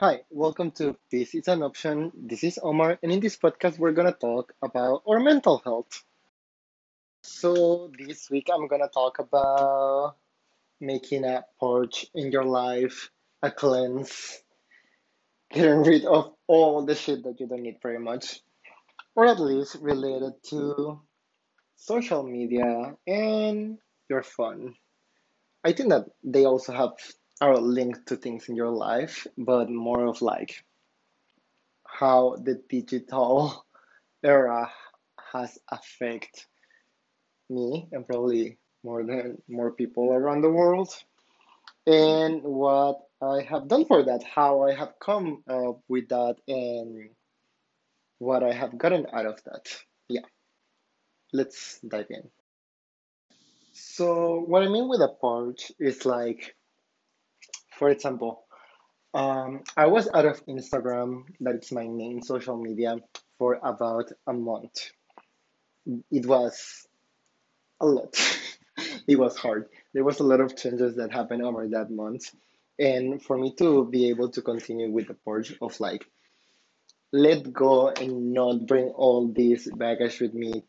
Hi, welcome to Peace is an Option. This is Omar, and in this podcast, we're gonna talk about our mental health. So, this week, I'm gonna talk about making a purge in your life, a cleanse, getting rid of all the shit that you don't need very much, or at least related to social media and your phone. I think that they also have are linked to things in your life, but more of like how the digital era has affected me and probably more than more people around the world and what I have done for that, how I have come up with that and what I have gotten out of that. Yeah, let's dive in. So what I mean with a purge is like, for example, um, I was out of Instagram, that is my main social media, for about a month. It was a lot. it was hard. There was a lot of changes that happened over that month. And for me to be able to continue with the purge of like let go and not bring all this baggage with me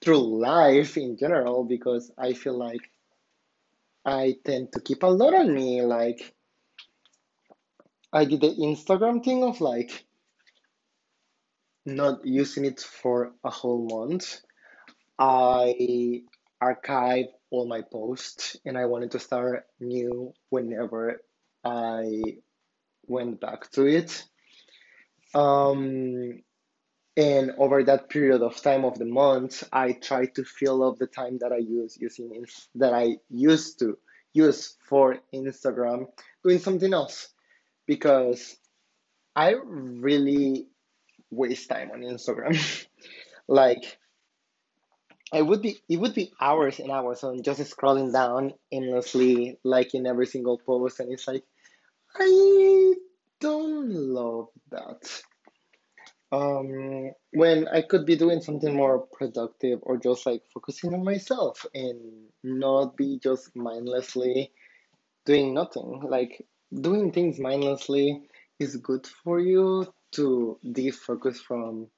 through life in general because I feel like I tend to keep a lot on me. Like I did the Instagram thing of like not using it for a whole month. I archived all my posts and I wanted to start new whenever I went back to it. Um, and over that period of time of the month, I tried to fill up the time that I use using that I used to use for Instagram doing something else because I really waste time on Instagram. like I would be it would be hours and hours on just scrolling down endlessly, liking every single post, and it's like I don't love that. Um, when I could be doing something more productive or just like focusing on myself and not be just mindlessly doing nothing. Like doing things mindlessly is good for you to defocus from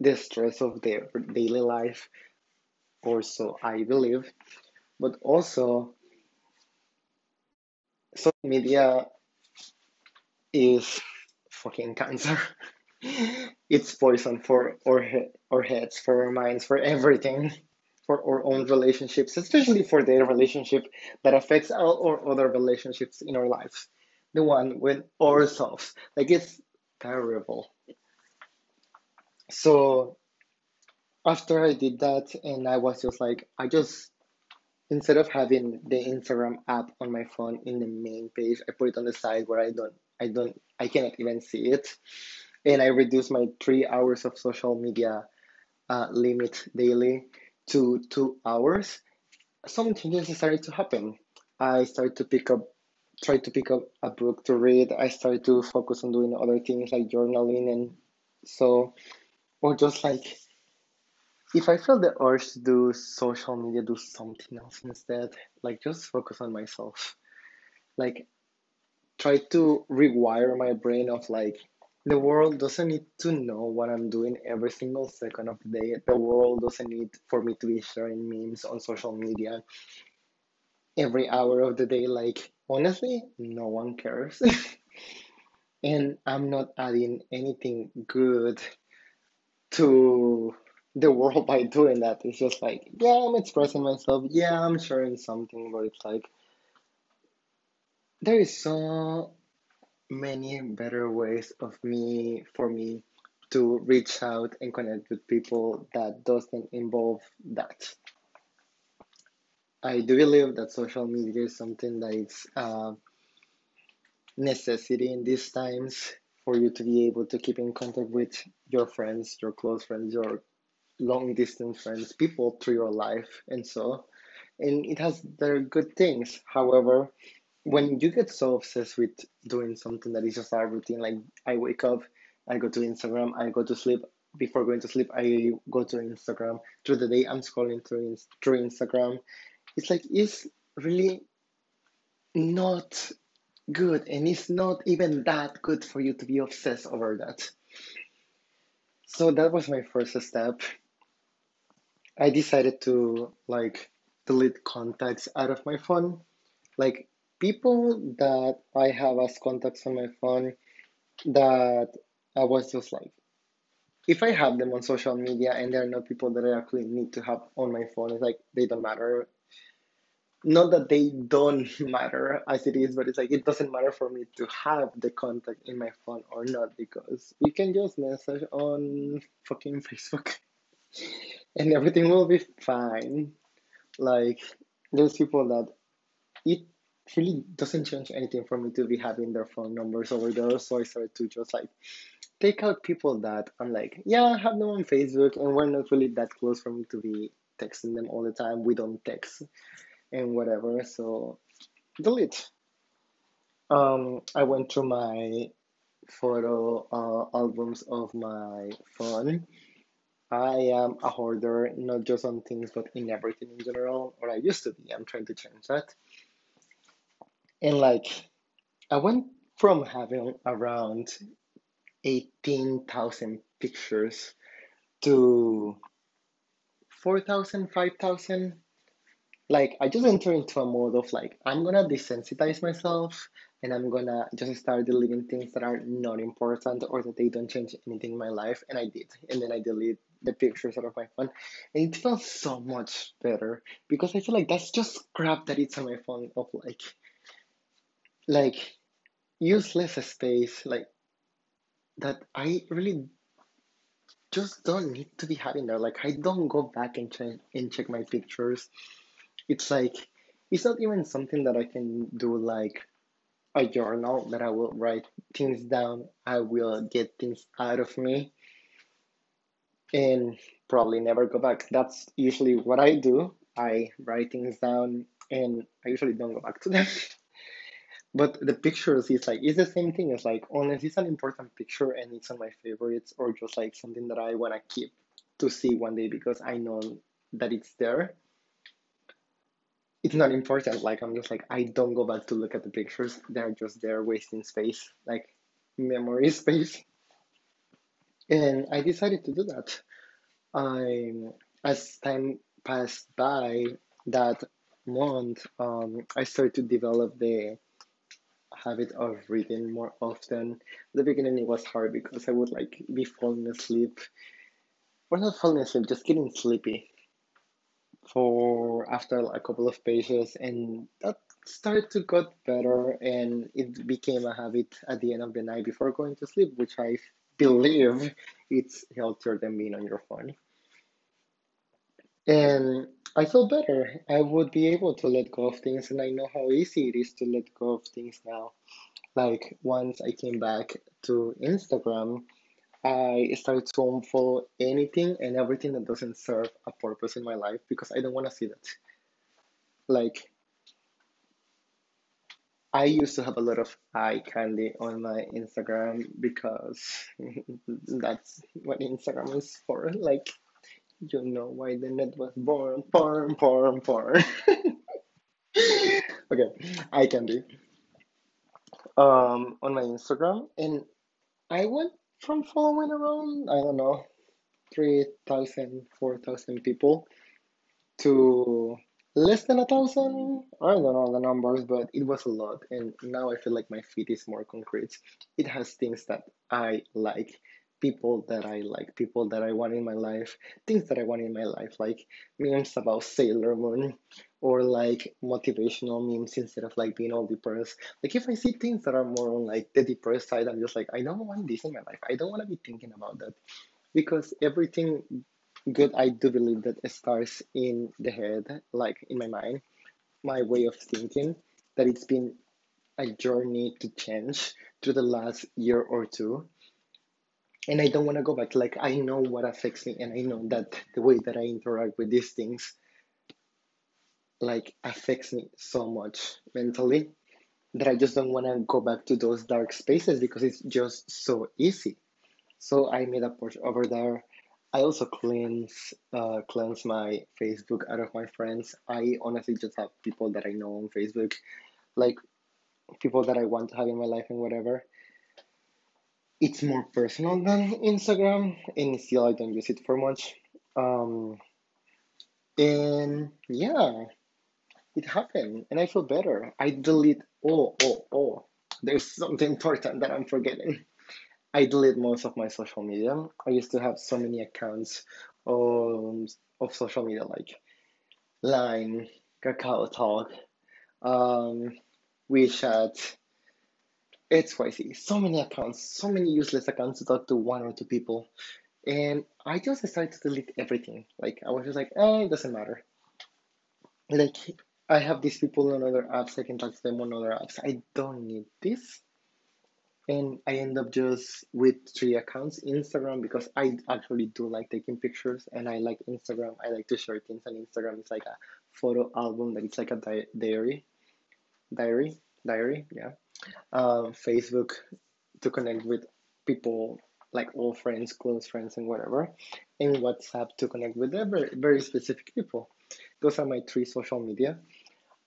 the stress of their daily life, or so I believe. But also, social media is fucking cancer. It's poison for our, he- our heads, for our minds, for everything, for our own relationships, especially for the relationship that affects all our other relationships in our lives. The one with ourselves. Like it's terrible. So after I did that, and I was just like, I just, instead of having the Instagram app on my phone in the main page, I put it on the side where I don't, I don't, I cannot even see it. And I reduced my three hours of social media uh, limit daily to two hours, some changes started to happen. I started to pick up, try to pick up a book to read. I started to focus on doing other things like journaling and so, or just like if I feel the urge to do social media, do something else instead. Like just focus on myself. Like try to rewire my brain of like the world doesn't need to know what I'm doing every single second of the day. The world doesn't need for me to be sharing memes on social media every hour of the day. Like honestly, no one cares. and I'm not adding anything good to the world by doing that. It's just like, yeah, I'm expressing myself. Yeah, I'm sharing something, but it's like there is so many better ways of me for me to reach out and connect with people that doesn't involve that. I do believe that social media is something that is a uh, necessity in these times for you to be able to keep in contact with your friends, your close friends, your long distance friends, people through your life, and so. And it has their good things. However, when you get so obsessed with doing something that is just a routine, like I wake up, I go to Instagram, I go to sleep. Before going to sleep, I go to Instagram. Through the day, I'm scrolling through through Instagram. It's like it's really not good and it's not even that good for you to be obsessed over that. So that was my first step. I decided to like delete contacts out of my phone. Like people that I have as contacts on my phone that I was just like, if I have them on social media and they're not people that I actually need to have on my phone, it's like they don't matter. Not that they don't matter as it is, but it's like it doesn't matter for me to have the contact in my phone or not because we can just message on fucking Facebook and everything will be fine. Like there's people that it really doesn't change anything for me to be having their phone numbers over there. So I started to just like take out people that I'm like, yeah, I have them on Facebook and we're not really that close for me to be texting them all the time. We don't text and whatever. So delete. Um, I went to my photo uh, albums of my phone. I am a hoarder, not just on things, but in everything in general, or I used to be. I'm trying to change that. And like, I went from having around 18,000 pictures to 4,000, 5,000. Like, I just enter into a mode of like, I'm gonna desensitize myself and I'm gonna just start deleting things that are not important or that they don't change anything in my life. And I did. And then I delete the pictures out of my phone. And it feels so much better because I feel like that's just crap that it's on my phone of like, like useless space, like that I really just don't need to be having there. Like I don't go back and check and check my pictures. It's like it's not even something that I can do like a journal that I will write things down. I will get things out of me and probably never go back. That's usually what I do. I write things down and I usually don't go back to them. But the pictures is like it's the same thing. It's like unless it's an important picture and it's on my favorites or just like something that I wanna keep to see one day because I know that it's there. It's not important. Like I'm just like I don't go back to look at the pictures. They're just there wasting space, like memory space. And I decided to do that. I as time passed by that month, um, I started to develop the habit of reading more often. the beginning it was hard because I would like be falling asleep, or not falling asleep, just getting sleepy for after a couple of pages, and that started to get better, and it became a habit at the end of the night before going to sleep, which I believe it's healthier than being on your phone. And I feel better. I would be able to let go of things, and I know how easy it is to let go of things now. Like once I came back to Instagram, I started to unfollow anything and everything that doesn't serve a purpose in my life because I don't want to see that. Like I used to have a lot of eye candy on my Instagram because that's what Instagram is for. Like you know why the net was born. Porn, porn, porn. okay, eye candy. Um, on my Instagram, and I went from following around I don't know 3,000, 4,000 people to less than a thousand. I don't know the numbers, but it was a lot. And now I feel like my feed is more concrete. It has things that I like, people that I like, people that I want in my life, things that I want in my life, like memes about Sailor Moon or like motivational memes instead of like being all depressed. Like if I see things that are more on like the depressed side, I'm just like, I don't want this in my life. I don't want to be thinking about that because everything good I do believe that it starts in the head, like in my mind, my way of thinking, that it's been a journey to change through the last year or two. And I don't want to go back. Like I know what affects me and I know that the way that I interact with these things like affects me so much mentally that I just don't want to go back to those dark spaces because it's just so easy. So I made a post over there. I also cleanse uh, cleanse my Facebook out of my friends. I honestly just have people that I know on Facebook. Like people that I want to have in my life and whatever. It's more personal than Instagram, and still I don't use it for much. Um, and yeah, it happened, and I feel better. I delete. Oh, oh, oh. There's something important that I'm forgetting. I delete most of my social media. I used to have so many accounts um, of social media like Line, Kakao Talk, um, WeChat, XYZ. So many accounts, so many useless accounts to talk to one or two people. And I just decided to delete everything. Like I was just like, eh, it doesn't matter. Like I have these people on other apps, I can talk to them on other apps. I don't need this. And I end up just with three accounts Instagram because I actually do like taking pictures and I like Instagram. I like to share things on Instagram. It's like a photo album that it's like a di- diary, diary, diary, yeah. Um, Facebook to connect with people like old friends, close friends, and whatever. And WhatsApp to connect with very, very specific people. Those are my three social media.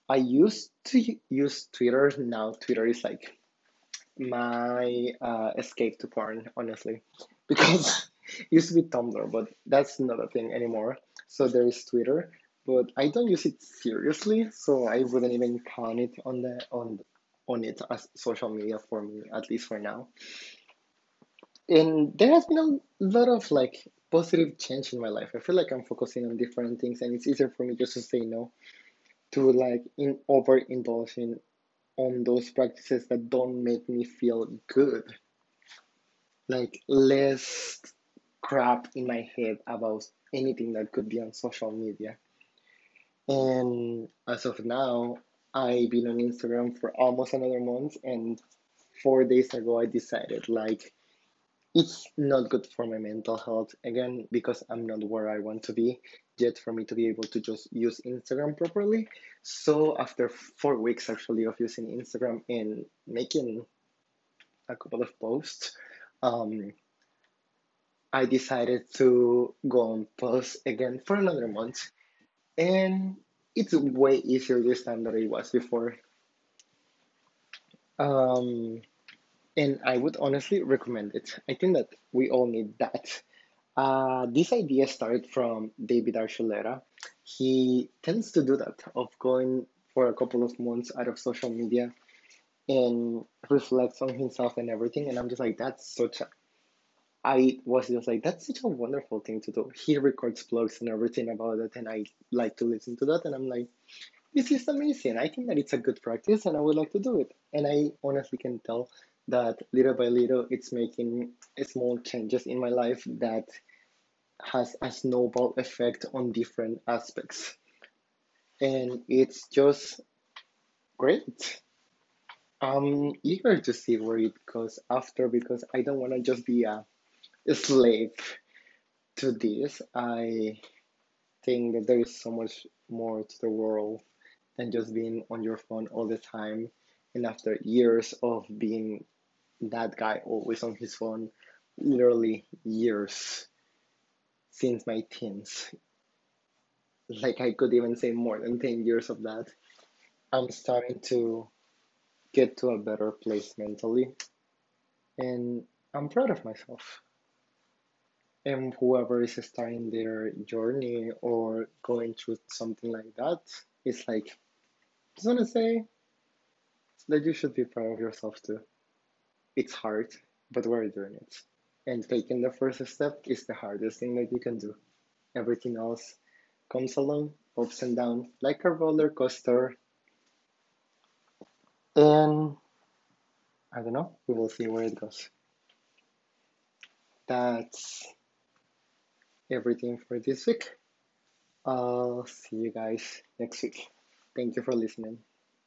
I used to use Twitter. Now Twitter is like my uh, escape to porn, honestly, because it used to be Tumblr, but that's not a thing anymore. So there is Twitter, but I don't use it seriously, so I wouldn't even count it on the on on it as social media for me, at least for now. And there has been a lot of like positive change in my life. I feel like I'm focusing on different things, and it's easier for me just to say no to like in overindulging on those practices that don't make me feel good. Like less crap in my head about anything that could be on social media. And as of now, I've been on Instagram for almost another month, and four days ago, I decided like it's not good for my mental health again because I'm not where I want to be yet for me to be able to just use Instagram properly. So after four weeks actually of using Instagram and making a couple of posts, um, I decided to go on pause again for another month, and it's way easier this time than it was before. Um, and I would honestly recommend it. I think that we all need that. Uh, this idea started from David Archuleta. He tends to do that of going for a couple of months out of social media and reflects on himself and everything. And I'm just like, that's such a I was just like, that's such a wonderful thing to do. He records blogs and everything about it, and I like to listen to that. And I'm like, this is amazing. I think that it's a good practice, and I would like to do it. And I honestly can tell that little by little, it's making small changes in my life that has a snowball effect on different aspects. And it's just great. I'm eager to see where it goes after because I don't want to just be a slave to this. I think that there is so much more to the world than just being on your phone all the time. And after years of being that guy always on his phone, literally years since my teens, like I could even say more than 10 years of that, I'm starting to get to a better place mentally. And I'm proud of myself. And whoever is starting their journey or going through something like that, it's like, just want to say that you should be proud of yourself too. It's hard, but we're doing it. And taking the first step is the hardest thing that you can do. Everything else comes along, ups and downs, like a roller coaster. And I don't know, we will see where it goes. That's everything for this week. I'll see you guys next week. Thank you for listening.